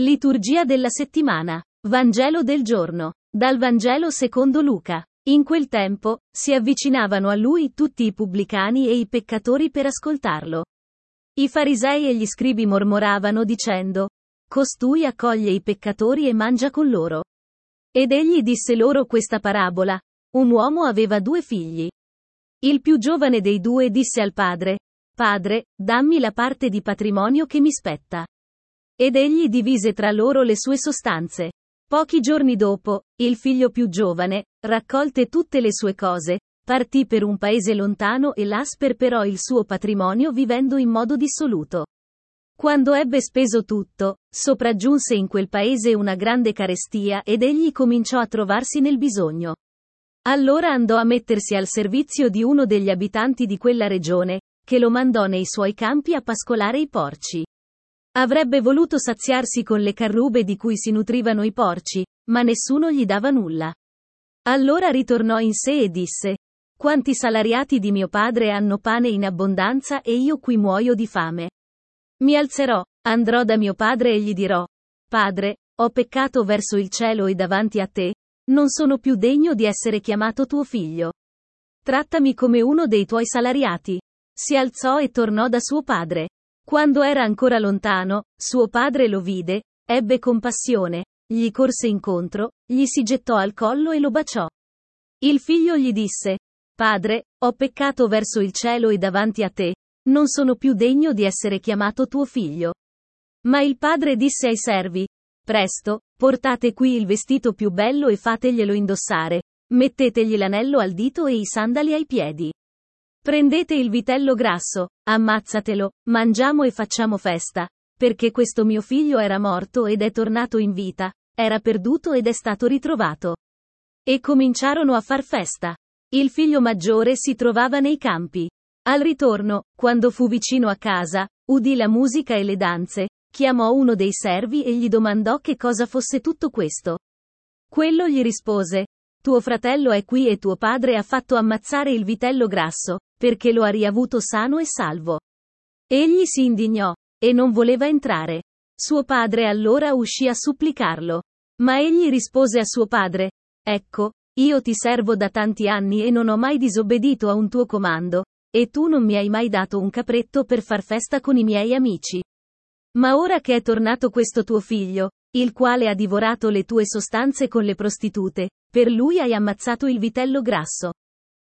Liturgia della settimana. Vangelo del giorno. Dal Vangelo secondo Luca. In quel tempo, si avvicinavano a lui tutti i pubblicani e i peccatori per ascoltarlo. I farisei e gli scribi mormoravano dicendo, Costui accoglie i peccatori e mangia con loro. Ed egli disse loro questa parabola. Un uomo aveva due figli. Il più giovane dei due disse al padre, Padre, dammi la parte di patrimonio che mi spetta. Ed egli divise tra loro le sue sostanze. Pochi giorni dopo, il figlio più giovane, raccolte tutte le sue cose, partì per un paese lontano e là sperperò il suo patrimonio vivendo in modo dissoluto. Quando ebbe speso tutto, sopraggiunse in quel paese una grande carestia ed egli cominciò a trovarsi nel bisogno. Allora andò a mettersi al servizio di uno degli abitanti di quella regione, che lo mandò nei suoi campi a pascolare i porci. Avrebbe voluto saziarsi con le carrube di cui si nutrivano i porci, ma nessuno gli dava nulla. Allora ritornò in sé e disse, quanti salariati di mio padre hanno pane in abbondanza e io qui muoio di fame. Mi alzerò, andrò da mio padre e gli dirò, Padre, ho peccato verso il cielo e davanti a te, non sono più degno di essere chiamato tuo figlio. Trattami come uno dei tuoi salariati. Si alzò e tornò da suo padre. Quando era ancora lontano, suo padre lo vide, ebbe compassione, gli corse incontro, gli si gettò al collo e lo baciò. Il figlio gli disse, Padre, ho peccato verso il cielo e davanti a te, non sono più degno di essere chiamato tuo figlio. Ma il padre disse ai servi, Presto, portate qui il vestito più bello e fateglielo indossare, mettetegli l'anello al dito e i sandali ai piedi. Prendete il vitello grasso, ammazzatelo, mangiamo e facciamo festa, perché questo mio figlio era morto ed è tornato in vita, era perduto ed è stato ritrovato. E cominciarono a far festa. Il figlio maggiore si trovava nei campi. Al ritorno, quando fu vicino a casa, udì la musica e le danze, chiamò uno dei servi e gli domandò che cosa fosse tutto questo. Quello gli rispose, tuo fratello è qui e tuo padre ha fatto ammazzare il vitello grasso, perché lo ha riavuto sano e salvo. Egli si indignò, e non voleva entrare. Suo padre allora uscì a supplicarlo. Ma egli rispose a suo padre, Ecco, io ti servo da tanti anni e non ho mai disobbedito a un tuo comando, e tu non mi hai mai dato un capretto per far festa con i miei amici. Ma ora che è tornato questo tuo figlio, il quale ha divorato le tue sostanze con le prostitute, per lui hai ammazzato il vitello grasso.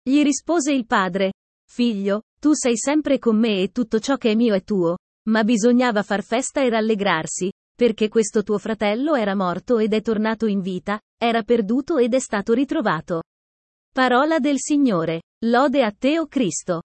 Gli rispose il padre, Figlio, tu sei sempre con me e tutto ciò che è mio è tuo, ma bisognava far festa e rallegrarsi, perché questo tuo fratello era morto ed è tornato in vita, era perduto ed è stato ritrovato. Parola del Signore. Lode a te, o Cristo.